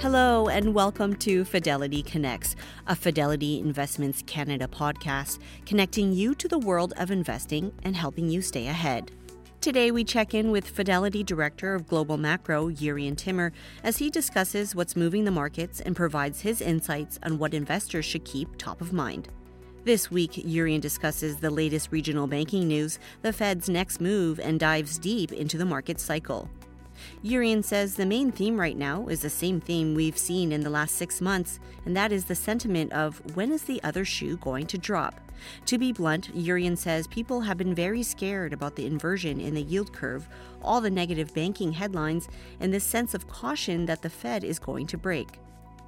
Hello, and welcome to Fidelity Connects, a Fidelity Investments Canada podcast connecting you to the world of investing and helping you stay ahead. Today, we check in with Fidelity Director of Global Macro, Jurrien Timmer, as he discusses what's moving the markets and provides his insights on what investors should keep top of mind. This week, Jurrien discusses the latest regional banking news, the Fed's next move, and dives deep into the market cycle. Jurrien says the main theme right now is the same theme we've seen in the last six months, and that is the sentiment of when is the other shoe going to drop? To be blunt, Jurrien says people have been very scared about the inversion in the yield curve, all the negative banking headlines, and this sense of caution that the Fed is going to break.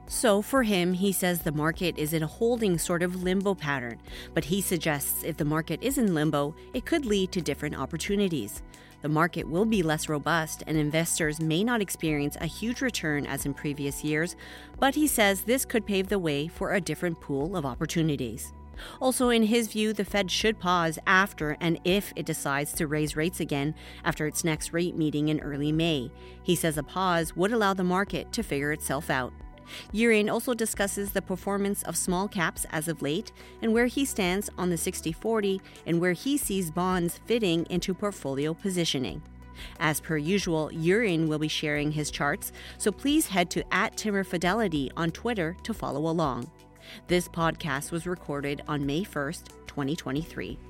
So, for him, he says the market is in a holding sort of limbo pattern, but he suggests if the market is in limbo, it could lead to different opportunities. The market will be less robust and investors may not experience a huge return as in previous years, but he says this could pave the way for a different pool of opportunities. Also, in his view, the Fed should pause after and if it decides to raise rates again after its next rate meeting in early May. He says a pause would allow the market to figure itself out. Jurrien also discusses the performance of small caps as of late and where he stands on the 60 40 and where he sees bonds fitting into portfolio positioning. As per usual, Jurrien will be sharing his charts, so please head to at Timmer Fidelity on Twitter to follow along. This podcast was recorded on May 1st, 2023.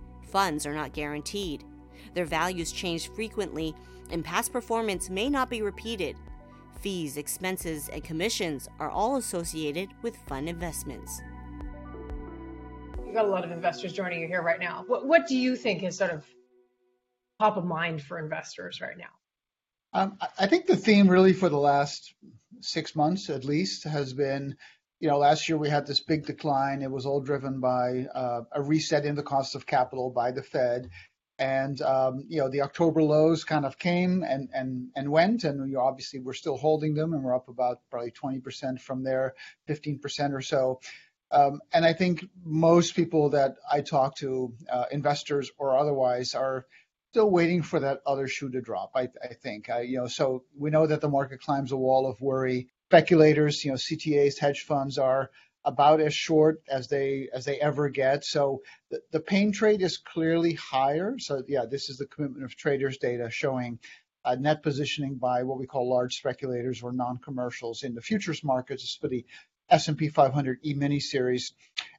funds are not guaranteed. Their values change frequently, and past performance may not be repeated. Fees, expenses, and commissions are all associated with fund investments. You've got a lot of investors joining you here right now. What, what do you think is sort of top of mind for investors right now? Um, I think the theme really for the last six months at least has been you know, last year we had this big decline. It was all driven by uh, a reset in the cost of capital by the Fed. And um, you know the October lows kind of came and and and went, and you obviously we're still holding them, and we're up about probably 20% from there, 15% or so. Um, and I think most people that I talk to, uh, investors or otherwise, are still waiting for that other shoe to drop. I, I think, I, you know, so we know that the market climbs a wall of worry speculators, you know, CTAs, hedge funds are about as short as they as they ever get. So the, the pain trade is clearly higher. So yeah, this is the commitment of traders data showing uh, net positioning by what we call large speculators or non-commercials in the futures markets for the S&P 500 E-mini series,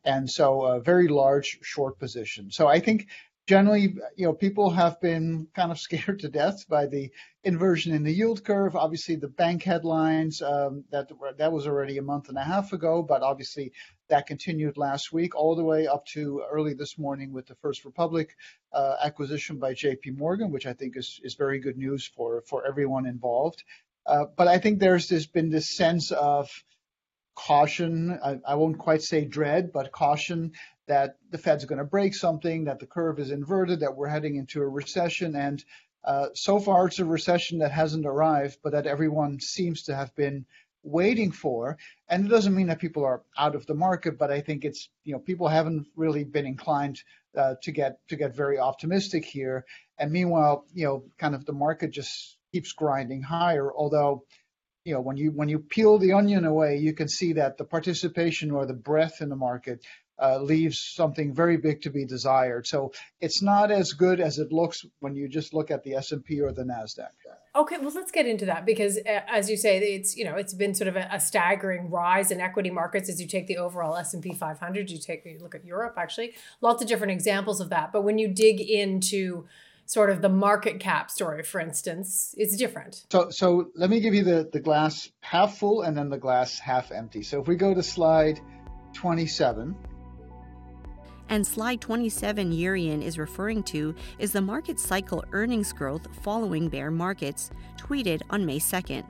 and so a very large short position. So I think generally, you know, people have been kind of scared to death by the inversion in the yield curve. Obviously, the bank headlines um, that that was already a month and a half ago, but obviously that continued last week all the way up to early this morning with the First Republic uh, acquisition by J.P. Morgan, which I think is is very good news for for everyone involved. Uh, but I think there's this been this sense of caution. I, I won't quite say dread, but caution that the Fed's going to break something, that the curve is inverted, that we're heading into a recession. And uh, so far, it's a recession that hasn't arrived, but that everyone seems to have been waiting for. And it doesn't mean that people are out of the market, but I think it's you know people haven't really been inclined uh, to get to get very optimistic here. And meanwhile, you know, kind of the market just keeps grinding higher, although you know when you when you peel the onion away you can see that the participation or the breadth in the market uh, leaves something very big to be desired. So it's not as good as it looks when you just look at the S&P or the Nasdaq. Okay, well let's get into that because uh, as you say it's you know it's been sort of a, a, staggering rise in equity markets as you take the overall S&P 500, you take you look at Europe actually, lots of different examples of that. But when you dig into sort of the market cap story for instance, it's different. So so let me give you the the glass half full and then the glass half empty. So if we go to slide 27, and slide 27 Jurrien is referring to is the market cycle earnings growth following bear markets, tweeted on May 2nd.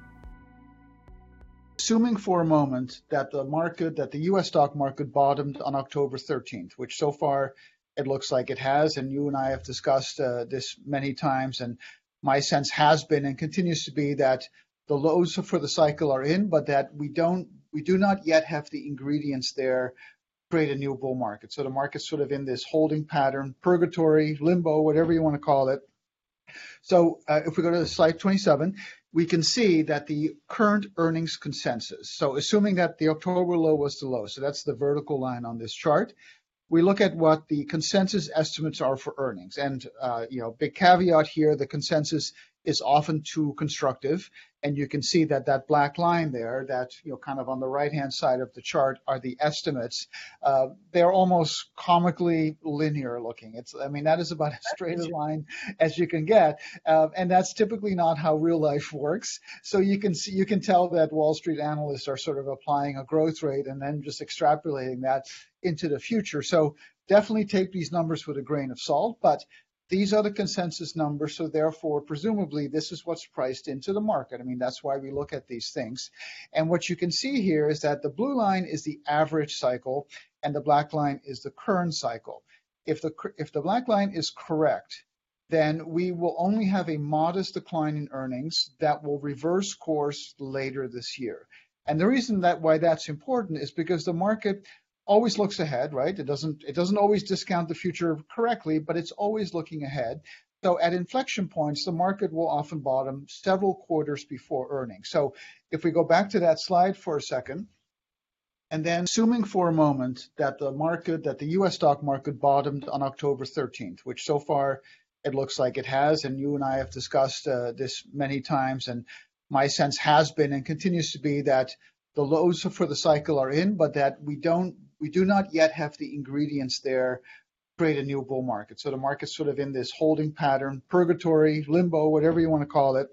assuming for a moment that the market, that the US stock market bottomed on October 13th, which so far it looks like it has, and you and I have discussed uh, this many times, and my sense has been and continues to be that the lows for the cycle are in, but that we don't, we do not yet have the ingredients there create a new bull market. So the market's sort of in this holding pattern, purgatory, limbo, whatever you want to call it. So uh, if we go to slide 27, we can see that the current earnings consensus, so assuming that the October low was the low, so that's the vertical line on this chart, we look at what the consensus estimates are for earnings. And, uh, you know, big caveat here, the consensus is often too constructive. And you can see that that black line there, that, you know, kind of on the right-hand side of the chart are the estimates. Uh, they're almost comically linear looking. It's, I mean, that is about as straight a line as you can get. Uh, and that's typically not how real life works. So you can see, you can tell that Wall Street analysts are sort of applying a growth rate and then just extrapolating that into the future. So definitely take these numbers with a grain of salt, but these are the consensus numbers, so therefore, presumably, this is what's priced into the market. I mean, that's why we look at these things. And what you can see here is that the blue line is the average cycle, and the black line is the current cycle. If the, if the black line is correct, then we will only have a modest decline in earnings that will reverse course later this year. And the reason that why that's important is because the market always looks ahead, right? It doesn't it doesn't always discount the future correctly, but it's always looking ahead. So at inflection points, the market will often bottom several quarters before earnings. So if we go back to that slide for a second, and then assuming for a moment that the market, that the US stock market bottomed on October 13th, which so far it looks like it has, and you and I have discussed uh, this many times, and my sense has been and continues to be that the lows for the cycle are in, but that we don't we do not yet have the ingredients there to create a new bull market. So the market's sort of in this holding pattern, purgatory, limbo, whatever you want to call it.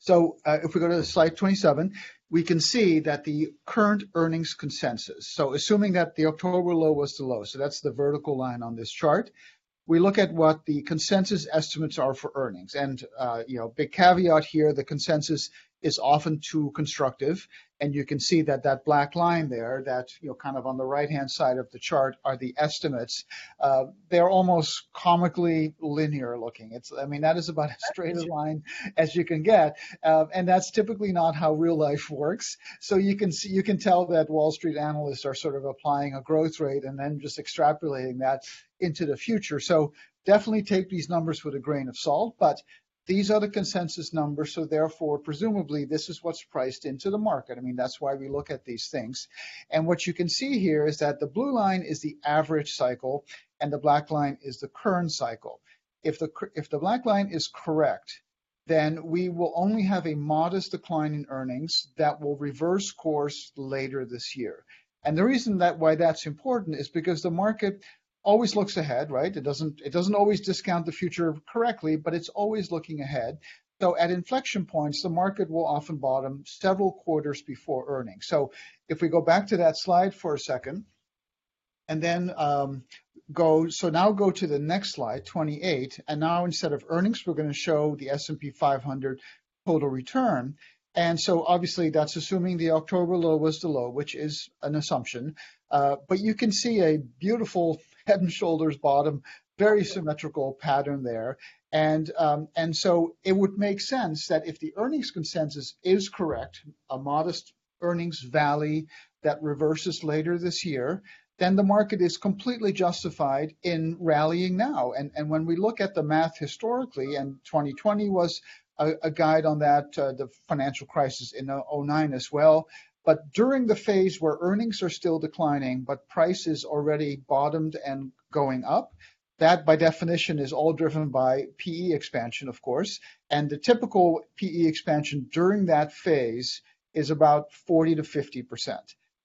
So uh, if we go to slide 27, we can see that the current earnings consensus, so assuming that the October low was the low, so that's the vertical line on this chart, we look at what the consensus estimates are for earnings. And, uh, you know, big caveat here, the consensus is often too constructive. And you can see that that black line there, that, you know, kind of on the right-hand side of the chart are the estimates. Uh, they're almost comically linear looking. It's, I mean, that is about as straight a line as you can get. Uh, and that's typically not how real life works. So you can see, you can tell that Wall Street analysts are sort of applying a growth rate and then just extrapolating that into the future. So definitely take these numbers with a grain of salt, but these are the consensus numbers, so therefore, presumably, this is what's priced into the market. I mean, that's why we look at these things. And what you can see here is that the blue line is the average cycle, and the black line is the current cycle. If the, if the black line is correct, then we will only have a modest decline in earnings that will reverse course later this year. And the reason that why that's important is because the market always looks ahead, right? It doesn't it doesn't always discount the future correctly, but it's always looking ahead. So at inflection points, the market will often bottom several quarters before earnings. So if we go back to that slide for a second, and then um, go, so now go to the next slide, 28, and now instead of earnings, we're going to show the S&P 500 total return. And so obviously that's assuming the October low was the low, which is an assumption. Uh, but you can see a beautiful head and shoulders bottom, very symmetrical pattern there. And, um, and so it would make sense that if the earnings consensus is correct, a modest earnings valley that reverses later this year, then the market is completely justified in rallying now. And, and when we look at the math historically, and 2020 was a, a guide on that, uh, the financial crisis in 09 as well, but during the phase where earnings are still declining, but prices already bottomed and going up, that by definition is all driven by PE expansion, of course. And the typical PE expansion during that phase is about 40 to 50%.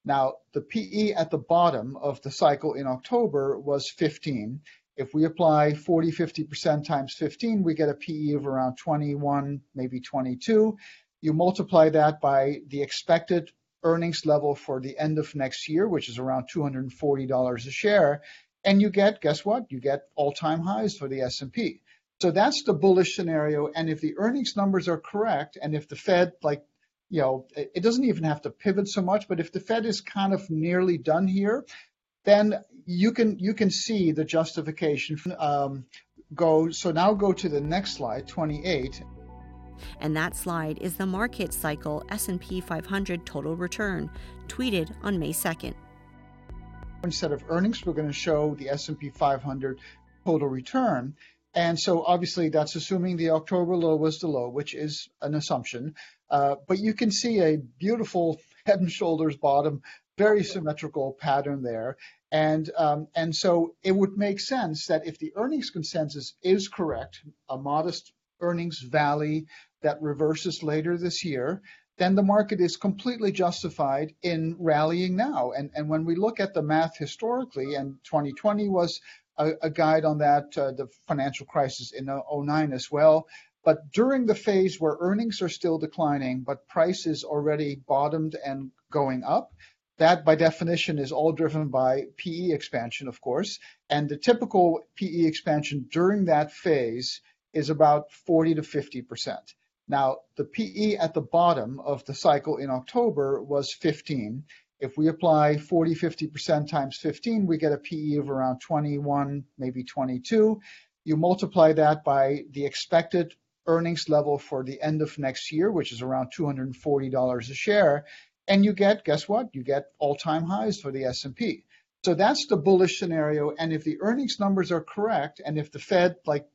Now, the PE at the bottom of the cycle in October was 15. If we apply 40, 50% times 15, we get a PE of around 21, maybe 22. You multiply that by the expected earnings level for the end of next year, which is around $240 a share, and you get, guess what? You get all-time highs for the S&P. So that's the bullish scenario. And if the earnings numbers are correct, and if the Fed, like you know, it doesn't even have to pivot so much, but if the Fed is kind of nearly done here, then you can you can see the justification um, go. So now go to the next slide, 28. And that slide is the market cycle S&P 500 total return, tweeted on May 2nd. Instead of earnings, we're going to show the S&P 500 total return. And so obviously that's assuming the October low was the low, which is an assumption. Uh, but you can see a beautiful head and shoulders bottom, very symmetrical pattern there. And um, and so it would make sense that if the earnings consensus is correct, a modest earnings valley that reverses later this year, then the market is completely justified in rallying now. And and when we look at the math historically, and 2020 was a, a guide on that, uh, the financial crisis in 09 as well. But during the phase where earnings are still declining, but price is already bottomed and going up, that by definition is all driven by PE expansion, of course. And the typical PE expansion during that phase is about 40 to 50%. Now, the PE at the bottom of the cycle in October was 15. If we apply 40, 50% times 15, we get a PE of around 21, maybe 22. You multiply that by the expected earnings level for the end of next year, which is around $240 a share, and you get guess what? You get all-time highs for the S&P. So that's the bullish scenario. And if the earnings numbers are correct, and if the Fed, like,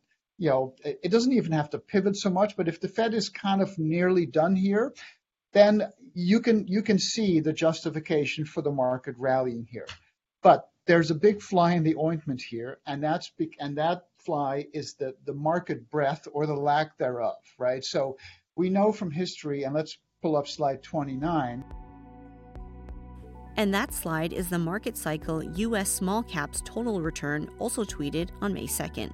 you know, it doesn't even have to pivot so much, but if the Fed is kind of nearly done here, then you can you can see the justification for the market rallying here. But there's a big fly in the ointment here, and that's and that fly is the, the market breadth or the lack thereof, right? So we know from history, and let's pull up slide 29. And that slide is the market cycle US small caps total return, also tweeted on May 2nd.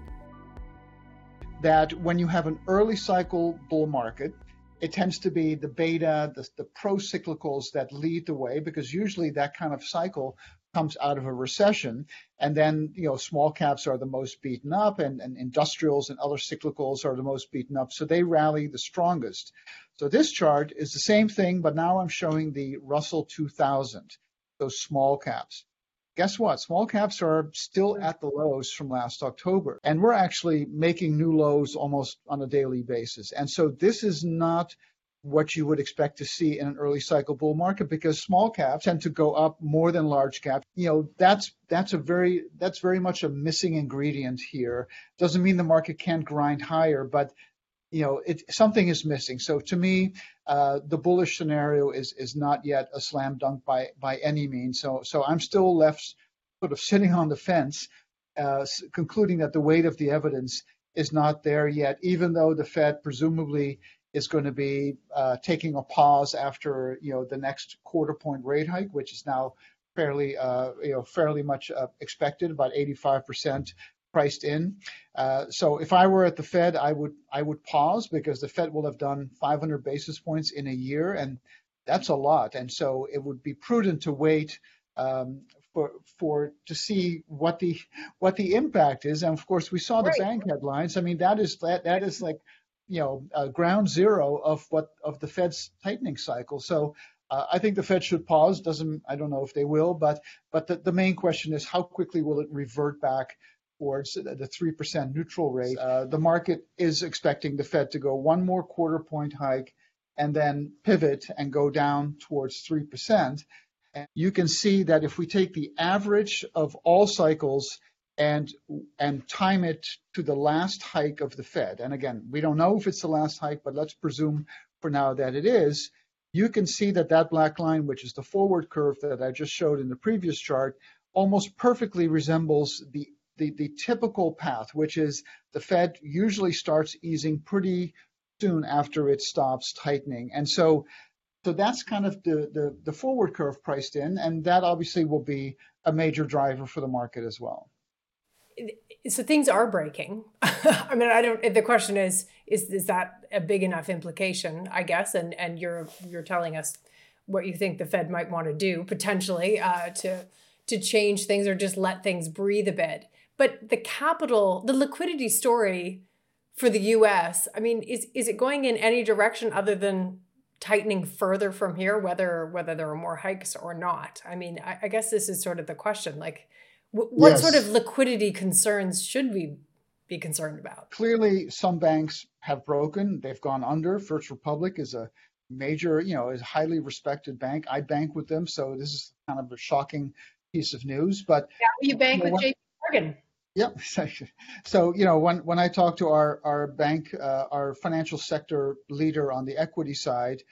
That when you have an early cycle bull market, it tends to be the beta, the, the pro cyclicals that lead the way because usually that kind of cycle comes out of a recession. And then, you know, small caps are the most beaten up and, and industrials and other cyclicals are the most beaten up. So they rally the strongest. So this chart is the same thing, but now I'm showing the Russell 2000, those small caps. Guess what? Small caps are still at the lows from last October. And we're actually making new lows almost on a daily basis. And so this is not what you would expect to see in an early cycle bull market because small caps tend to go up more than large caps. You know, that's that's a very that's very much a missing ingredient here. Doesn't mean the market can't grind higher, but you know, it something is missing. So to me, uh, the bullish scenario is is not yet a slam dunk by by any means. So so I'm still left sort of sitting on the fence, uh, concluding that the weight of the evidence is not there yet, even though the Fed presumably is going to be uh, taking a pause after you know the next quarter point rate hike, which is now fairly uh, you know fairly much uh, expected, about 85% priced in. Uh, so if I were at the Fed, I would I would pause because the Fed will have done 500 basis points in a year, and that's a lot. And so it would be prudent to wait. Um, for, for to see what the what the impact is, and of course we saw the right. bank headlines. I mean that is that that is like you know uh, ground zero of what of the Fed's tightening cycle. So uh, I think the Fed should pause. Doesn't I don't know if they will, but but the, the main question is how quickly will it revert back towards the three percent neutral rate? Uh, the market is expecting the Fed to go one more quarter point hike and then pivot and go down towards three percent. And you can see that if we take the average of all cycles and and time it to the last hike of the Fed. And again, we don't know if it's the last hike, but let's presume for now that it is. You can see that that black line, which is the forward curve that I just showed in the previous chart, almost perfectly resembles the the, the typical path, which is the Fed usually starts easing pretty soon after it stops tightening. And so so that's kind of the, the, the forward curve priced in, and that obviously will be a major driver for the market as well so things are breaking. I mean, I don't. The question is, is is that a big enough implication? I guess, and and you're you're telling us what you think the Fed might want to do potentially uh, to to change things or just let things breathe a bit. But the capital, the liquidity story for the U.S. I mean, is is it going in any direction other than tightening further from here, whether whether there are more hikes or not? I mean, I, I guess this is sort of the question. Like, w- what yes. sort of liquidity concerns should we be concerned about? Clearly, some banks have broken; they've gone under. First Republic is a major, you know, is a highly respected bank. I bank with them, so this is kind of a shocking piece of news. But yeah, you bank you know, with J.P. Morgan. Yep. So, you know, when, when I talk to our, our bank, uh, our financial sector leader on the equity side,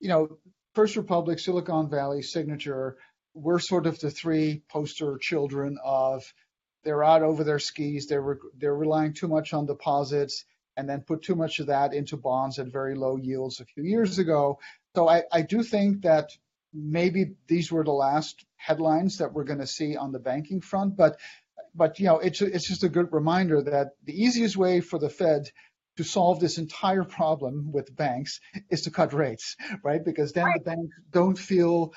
you know, First Republic, Silicon Valley, Signature, we're sort of the three poster children of they're out over their skis. They're, they're relying too much on deposits and then put too much of that into bonds at very low yields a few years ago. So I, I do think that maybe these were the last headlines that we're going to see on the banking front. But but you know, it's it's just a good reminder that the easiest way for the Fed to solve this entire problem with banks is to cut rates, right? Because then right. the banks don't feel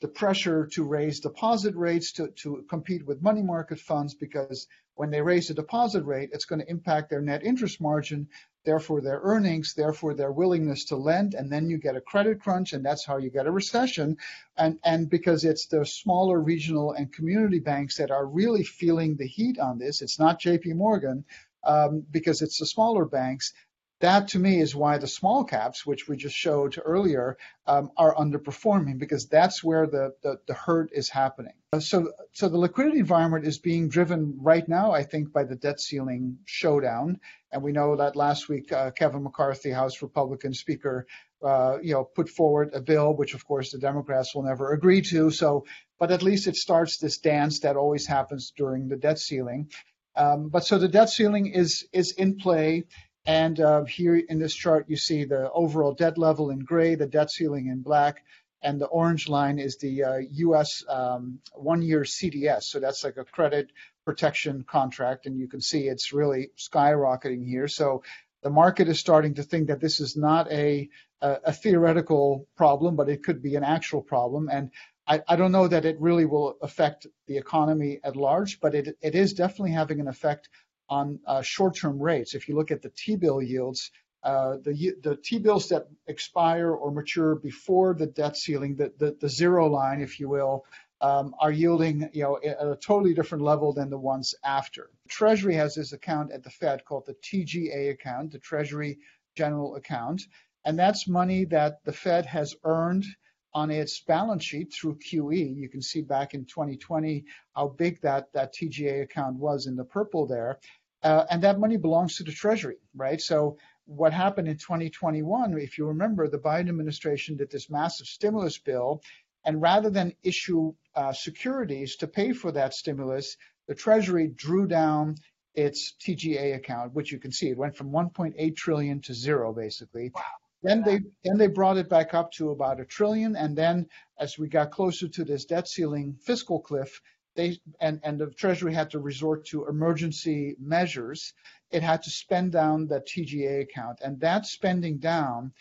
the pressure to raise deposit rates to, to compete with money market funds because when they raise the deposit rate, it's going to impact their net interest margin, therefore their earnings, therefore their willingness to lend, and then you get a credit crunch, and that's how you get a recession. And and because it's the smaller regional and community banks that are really feeling the heat on this, it's not J.P. Morgan. Um, because it's the smaller banks that to me is why the small caps, which we just showed earlier, um, are underperforming because that's where the, the, the hurt is happening. So, so the liquidity environment is being driven right now, I think, by the debt ceiling showdown. And we know that last week, uh, Kevin McCarthy, House Republican Speaker, uh, you know, put forward a bill, which of course the Democrats will never agree to. So, but at least it starts this dance that always happens during the debt ceiling. Um, but so the debt ceiling is is in play. And uh, here in this chart, you see the overall debt level in gray, the debt ceiling in black, and the orange line is the uh, U.S. Um, one-year CDS. So that's like a credit protection contract, and you can see it's really skyrocketing here. So the market is starting to think that this is not a, a, a theoretical problem, but it could be an actual problem. And I, I, don't know that it really will affect the economy at large, but it, it is definitely having an effect on uh, short-term rates. If you look at the T-bill yields, uh, the, the T-bills that expire or mature before the debt ceiling, the, the, the zero line, if you will, um, are yielding you know, at a totally different level than the ones after. Treasury has this account at the Fed called the TGA account, the Treasury General Account, and that's money that the Fed has earned on its balance sheet through QE. You can see back in 2020 how big that, that TGA account was in the purple there. Uh, and that money belongs to the Treasury, right? So what happened in 2021, if you remember, the Biden administration did this massive stimulus bill, and rather than issue uh, securities to pay for that stimulus, the Treasury drew down its TGA account, which you can see it went from 1.8 trillion to zero, basically. Wow. Then they then they brought it back up to about a trillion, and then as we got closer to this debt ceiling fiscal cliff, they and, and the Treasury had to resort to emergency measures. It had to spend down the TGA account, and that spending down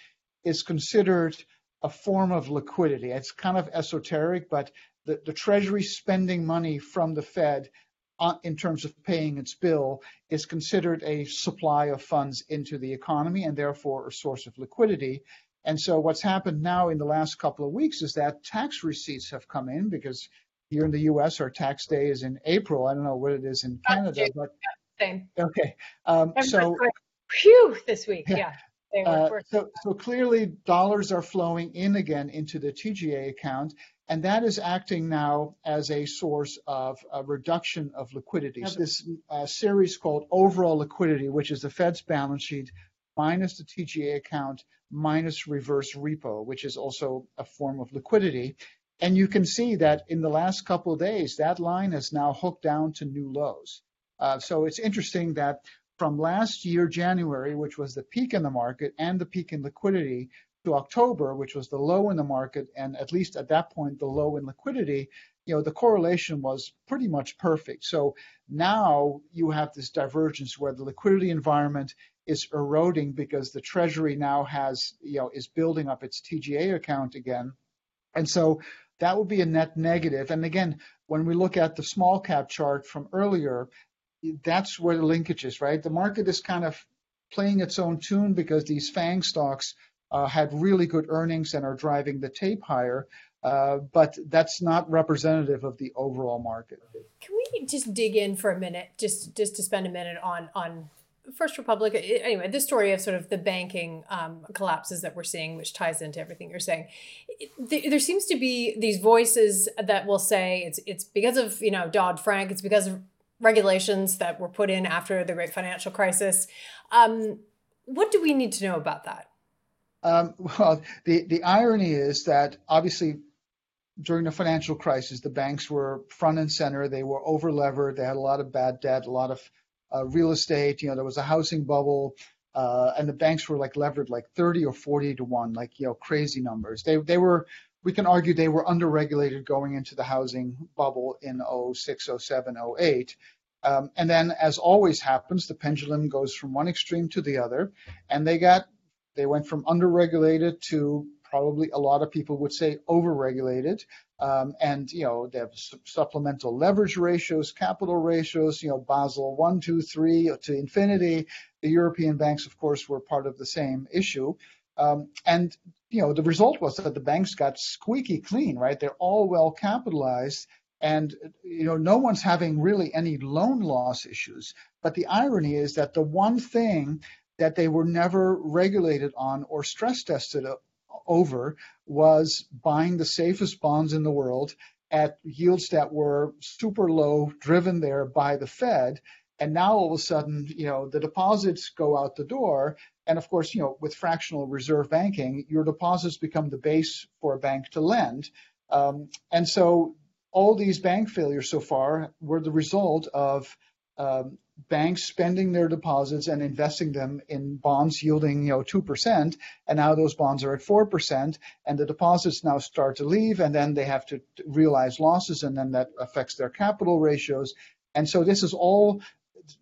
is considered a form of liquidity. It's kind of esoteric, but the, the Treasury spending money from the Fed uh, in terms of paying its bill is considered a supply of funds into the economy and therefore a source of liquidity. And so what's happened now in the last couple of weeks is that tax receipts have come in because here in the U.S., our tax day is in April. I don't know what it is in Canada, but same. Okay, um, so phew, this week, yeah. yeah. Uh, so, so clearly, dollars are flowing in again into the TGA account, and that is acting now as a source of a reduction of liquidity. So this uh, series called overall liquidity, which is the Fed's balance sheet minus the TGA account minus reverse repo, which is also a form of liquidity. And you can see that in the last couple of days, that line has now hooked down to new lows. Uh, so it's interesting that from last year, January, which was the peak in the market and the peak in liquidity, to October, which was the low in the market, and at least at that point, the low in liquidity, you know, the correlation was pretty much perfect. So now you have this divergence where the liquidity environment is eroding because the Treasury now has, you know, is building up its TGA account again. And so that would be a net negative. And again, when we look at the small cap chart from earlier, that's where the linkage is, right? The market is kind of playing its own tune because these FANG stocks uh, had really good earnings and are driving the tape higher. Uh, but that's not representative of the overall market. Can we just dig in for a minute, just just to spend a minute on on First Republic? Anyway, this story of sort of the banking um, collapses that we're seeing, which ties into everything you're saying. There seems to be these voices that will say it's it's because of you know Dodd Frank, it's because of regulations that were put in after the great financial crisis. Um, what do we need to know about that? Um, well, the, the irony is that obviously during the financial crisis, the banks were front and center. They were overlevered. They had a lot of bad debt, a lot of uh, real estate. You know, there was a housing bubble, uh, and the banks were like levered like 30 or 40 to one, like you know, crazy numbers. They they were. We can argue they were underregulated going into the housing bubble in 06, 07, 08. Um, and then, as always happens, the pendulum goes from one extreme to the other, and they got they went from underregulated to probably a lot of people would say overregulated. Um, and, you know, they have su- supplemental leverage ratios, capital ratios, you know, Basel 1, 2, 3 to infinity. The European banks, of course, were part of the same issue. Um, and, you know, the result was that the banks got squeaky clean, right? They're all well capitalized. And, you know, no one's having really any loan loss issues. But the irony is that the one thing that they were never regulated on or stress tested over was buying the safest bonds in the world at yields that were super low, driven there by the Fed. And now all of a sudden, you know, the deposits go out the door. And of course, you know, with fractional reserve banking, your deposits become the base for a bank to lend. Um, and so all these bank failures so far were the result of um, banks spending their deposits and investing them in bonds yielding, you know, 2%, and now those bonds are at 4%, and the deposits now start to leave, and then they have to realize losses, and then that affects their capital ratios. And so this is all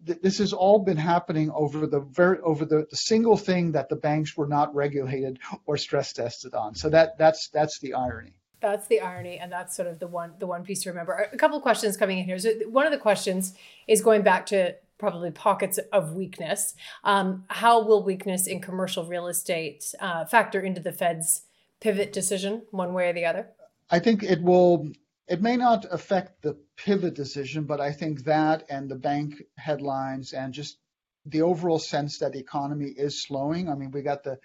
this has all been happening over the very over the, the, single thing that the banks were not regulated or stress tested on. So that that's that's the irony. That's the irony, and that's sort of the one the one piece to remember. A couple of questions coming in here. So one of the questions is going back to probably pockets of weakness. Um, how will weakness in commercial real estate uh, factor into the Fed's pivot decision, one way or the other? I think it will. It may not affect the pivot decision, but I think that and the bank headlines and just the overall sense that the economy is slowing. I mean, we got the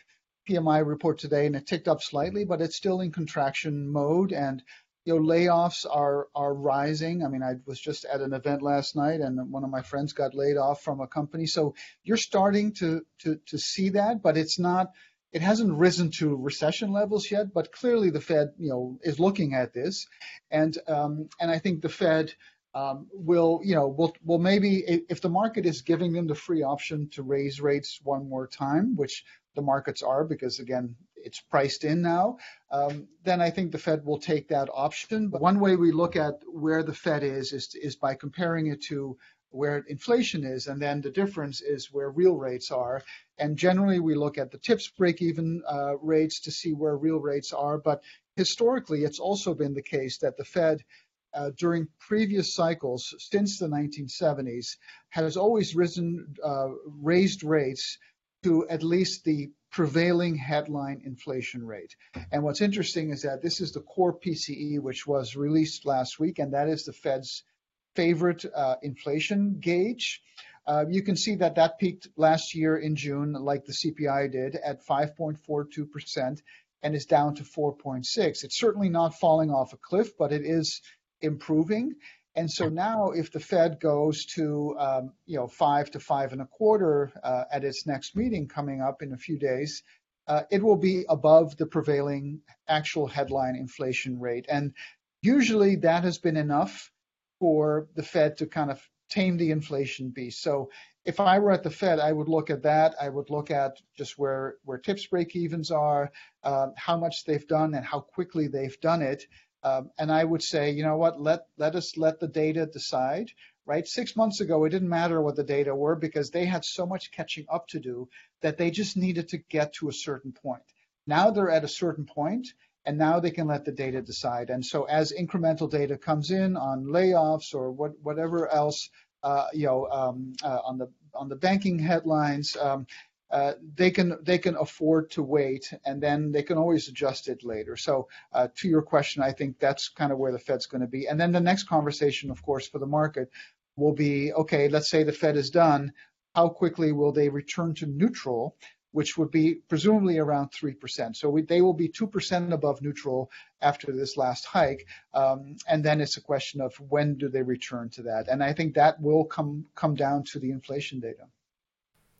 PMI report today and it ticked up slightly, but it's still in contraction mode. And you know, layoffs are are rising. I mean, I was just at an event last night, and one of my friends got laid off from a company. So you're starting to to to see that, but it's not. It hasn't risen to recession levels yet, but clearly the Fed, you know, is looking at this, and um, and I think the Fed um, will, you know, will will maybe if the market is giving them the free option to raise rates one more time, which the markets are, because again, it's priced in now, um, then I think the Fed will take that option. But one way we look at where the Fed is is, is by comparing it to where inflation is, and then the difference is where real rates are. And generally, we look at the TIPS break-even uh, rates to see where real rates are. But historically, it's also been the case that the Fed uh, during previous cycles since the 1970s has always risen, uh, raised rates to at least the prevailing headline inflation rate. And what's interesting is that this is the core PCE, which was released last week, and that is the Fed's favorite uh, inflation gauge. Uh, you can see that that peaked last year in June, like the CPI did, at 5.42% and is down to 4.6. It's certainly not falling off a cliff, but it is improving. And so now, if the Fed goes to um, you know five to five and a quarter uh, at its next meeting coming up in a few days, uh, it will be above the prevailing actual headline inflation rate. And usually, that has been enough for the Fed to kind of tame the inflation beast. So if I were at the Fed, I would look at that. I would look at just where where TIPS break evens are, uh, how much they've done, and how quickly they've done it. Um, and I would say, you know what, let, let us let the data decide, right? Six months ago, it didn't matter what the data were because they had so much catching up to do that they just needed to get to a certain point. Now they're at a certain point, and now they can let the data decide. And so as incremental data comes in on layoffs or what, whatever else, uh, you know, um, uh, on the on the banking headlines, um, uh, they can they can afford to wait, and then they can always adjust it later. So, uh, to your question, I think that's kind of where the Fed's going to be. And then the next conversation, of course, for the market will be okay. Let's say the Fed is done. How quickly will they return to neutral? Which would be presumably around 3%. So we, they will be 2% above neutral after this last hike. Um, and then it's a question of when do they return to that? And I think that will come, come down to the inflation data.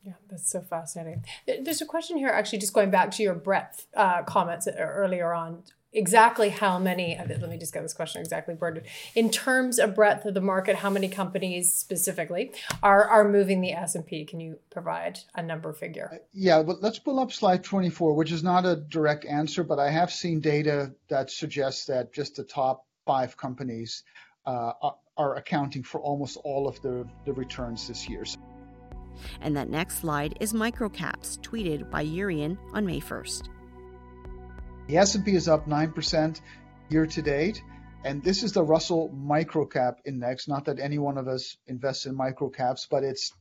Yeah, that's so fascinating. There's a question here, actually, just going back to your breadth uh, comments earlier on. Exactly how many? Uh, let me just get this question exactly worded. In terms of breadth of the market, how many companies specifically are are moving the S and P? Can you provide a number figure? Uh, yeah, but let's pull up slide 24, which is not a direct answer, but I have seen data that suggests that just the top five companies uh, are accounting for almost all of the, the returns this year. And that next slide is microcaps, tweeted by Jurrien on May 1st. The S&P is up 9% year to date, and this is the Russell Microcap Index. Not that any one of us invests in microcaps, but it's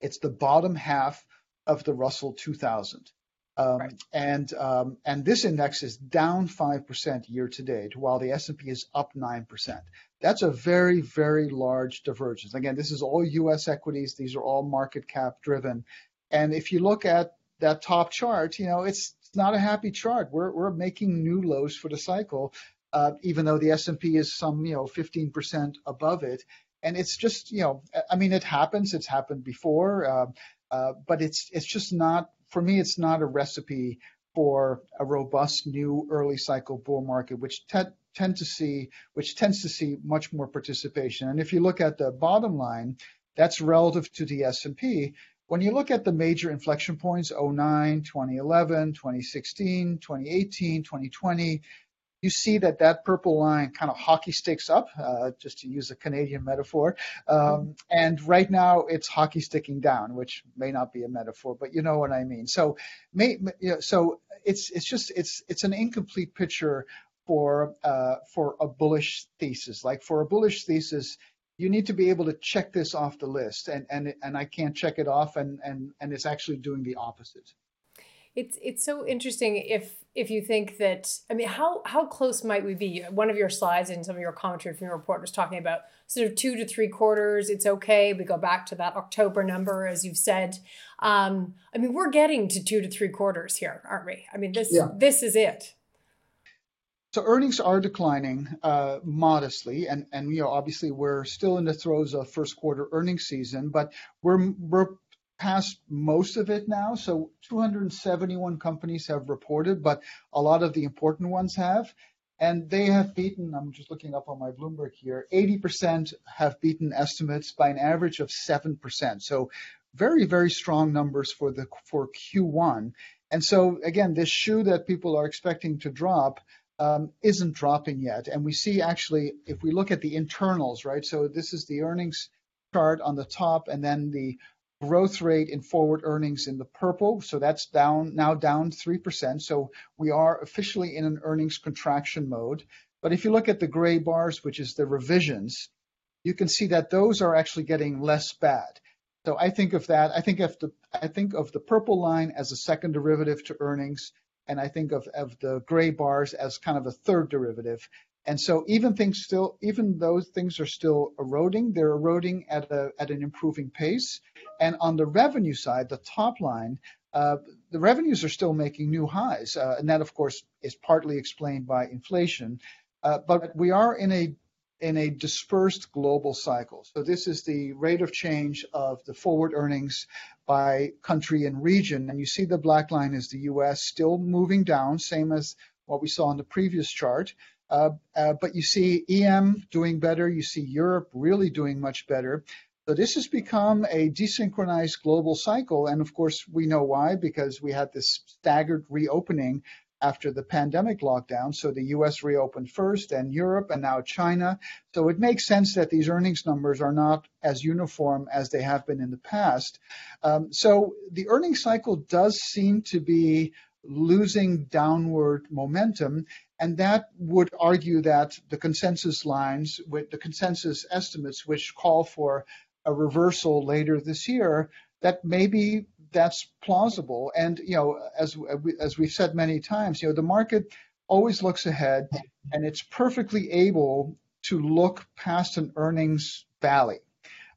it's the bottom half of the Russell 2000. Um, right. And um, and this index is down five percent year to date, while the S&P is up nine percent. That's a very very large divergence. Again, this is all U.S. equities; these are all market cap driven. And if you look at that top chart, you know it's not a happy chart. We're we're making new lows for the cycle, uh, even though the S&P is some you know 15% above it. And it's just you know I mean it happens. It's happened before, uh, uh, but it's it's just not for me. It's not a recipe for a robust new early cycle bull market, which te- tend to see which tends to see much more participation. And if you look at the bottom line, that's relative to the S&P when you look at the major inflection points 09 2011 2016 2018 2020 you see that that purple line kind of hockey sticks up uh, just to use a canadian metaphor um, and right now it's hockey sticking down which may not be a metaphor but you know what i mean so may, you know, so it's it's just it's it's an incomplete picture for uh, for a bullish thesis like for a bullish thesis you need to be able to check this off the list and and and I can't check it off and and and it's actually doing the opposite. It's it's so interesting if if you think that I mean how how close might we be? One of your slides and some of your commentary from your report was talking about sort of two to three quarters. It's okay. We go back to that October number as you've said. Um, I mean we're getting to two to three quarters here, aren't we? I mean this yeah. this is it. So earnings are declining uh, modestly, and and you know obviously we're still in the throes of first quarter earnings season, but we're we're past most of it now. So 271 companies have reported, but a lot of the important ones have. And they have beaten, I'm just looking up on my Bloomberg here, 80% have beaten estimates by an average of 7%. So very, very strong numbers for the for Q1. And so again, this shoe that people are expecting to drop um, isn't dropping yet. And we see actually, if we look at the internals, right? So this is the earnings chart on the top, and then the growth rate in forward earnings in the purple. So that's down now down 3%. So we are officially in an earnings contraction mode. But if you look at the gray bars, which is the revisions, you can see that those are actually getting less bad. So I think of that, I think of the I think of the purple line as a second derivative to earnings and I think of, of the gray bars as kind of a third derivative. And so even things still, even those things are still eroding, they're eroding at a at an improving pace. And on the revenue side, the top line, uh, the revenues are still making new highs, uh, and that of course is partly explained by inflation. Uh, but we are in a in a dispersed global cycle. So this is the rate of change of the forward earnings by country and region. And you see the black line is the US still moving down, same as what we saw in the previous chart. Uh, uh, but you see EM doing better. You see Europe really doing much better. So this has become a desynchronized global cycle. And of course, we know why, because we had this staggered reopening after the pandemic lockdown. So the US reopened first, and Europe, and now China. So it makes sense that these earnings numbers are not as uniform as they have been in the past. Um, so the earnings cycle does seem to be losing downward momentum. And that would argue that the consensus lines, with the consensus estimates, which call for a reversal later this year, that maybe that's plausible. And you know, as as we've said many times, you know, the market always looks ahead, and it's perfectly able to look past an earnings valley.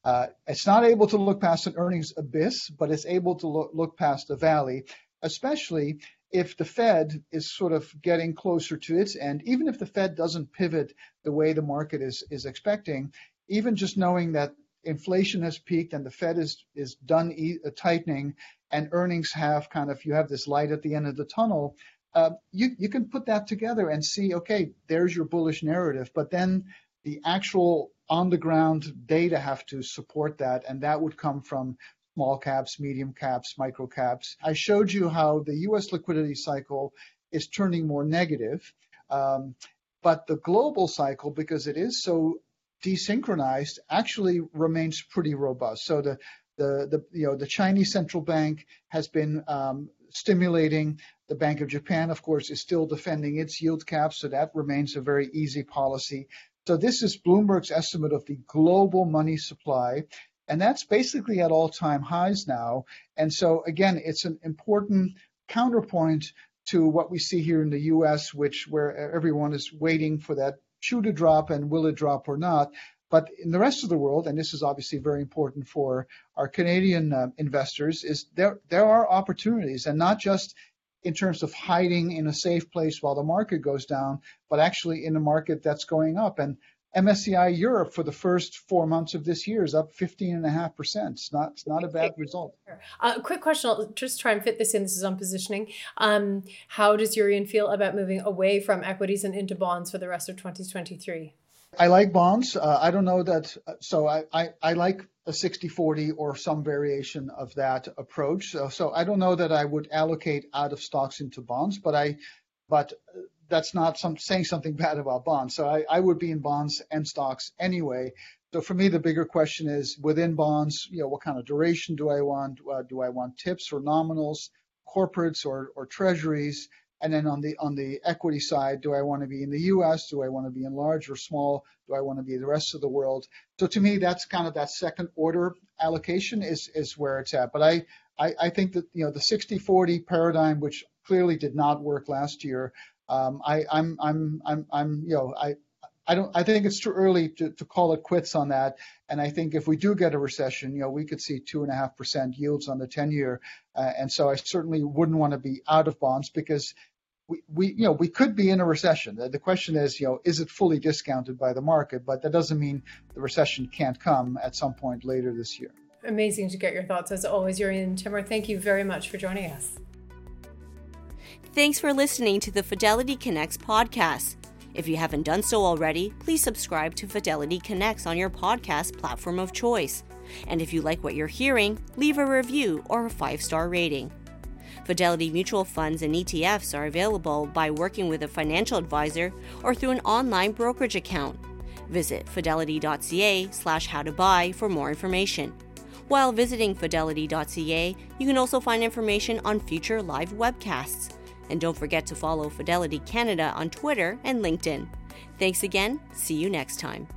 Uh, it's not able to look past an earnings abyss, but it's able to look, look past a valley, especially if the Fed is sort of getting closer to its end, even if the Fed doesn't pivot the way the market is, is expecting, even just knowing that inflation has peaked and the Fed is, is done e- uh, tightening and earnings have kind of, you have this light at the end of the tunnel, uh, you, you can put that together and see, okay, there's your bullish narrative. But then the actual on the ground data have to support that, and that would come from small caps, medium caps, micro caps. I showed you how the US liquidity cycle is turning more negative. Um, but the global cycle, because it is so desynchronized, actually remains pretty robust. So the the, the you know the Chinese central bank has been um, stimulating. The Bank of Japan, of course, is still defending its yield cap, so that remains a very easy policy. So this is Bloomberg's estimate of the global money supply, and that's basically at all-time highs now. And so again, it's an important counterpoint to what we see here in the U.S., which where everyone is waiting for that shoe to drop and will it drop or not. But in the rest of the world, and this is obviously very important for our Canadian uh, investors, is there there are opportunities, and not just in terms of hiding in a safe place while the market goes down, but actually in a market that's going up. And MSCI Europe for the first four months of this year is up 15.5%. It's not, it's not a bad result. Uh, quick question. I'll just try and fit this in. This is on positioning. Um, how does Jurrien feel about moving away from equities and into bonds for the rest of 2023? I like bonds. Uh, I don't know that. So I, I, I like a 60 40 or some variation of that approach. So, so I don't know that I would allocate out of stocks into bonds, but I, but that's not some, saying something bad about bonds. So I, I would be in bonds and stocks anyway. So for me, the bigger question is within bonds, you know, what kind of duration do I want? Uh, do I want tips or nominals, corporates or, or treasuries? And then on the on the equity side, do I want to be in the U.S.? Do I want to be in large or small? Do I want to be the rest of the world? So to me, that's kind of that second order allocation is is where it's at. But I I, I think that you know the 60-40 paradigm, which clearly did not work last year, um, I, I'm I'm I'm I'm you know I I don't. I think it's too early to, to call it quits on that. And I think if we do get a recession, you know, we could see two and a half percent yields on the ten-year. Uh, and so I certainly wouldn't want to be out of bonds because we, we, you know, we could be in a recession. The, question is, you know, is it fully discounted by the market? But that doesn't mean the recession can't come at some point later this year. Amazing to get your thoughts as always, Jurrien Timmer. Thank you very much for joining us. Thanks for listening to the Fidelity Connects podcast. If you haven't done so already, please subscribe to Fidelity Connects on your podcast platform of choice. And if you like what you're hearing, leave a review or a five star rating. Fidelity mutual funds and ETFs are available by working with a financial advisor or through an online brokerage account. Visit fidelity.ca slash how to buy for more information. While visiting fidelity.ca, you can also find information on future live webcasts. And don't forget to follow Fidelity Canada on Twitter and LinkedIn. Thanks again. See you next time.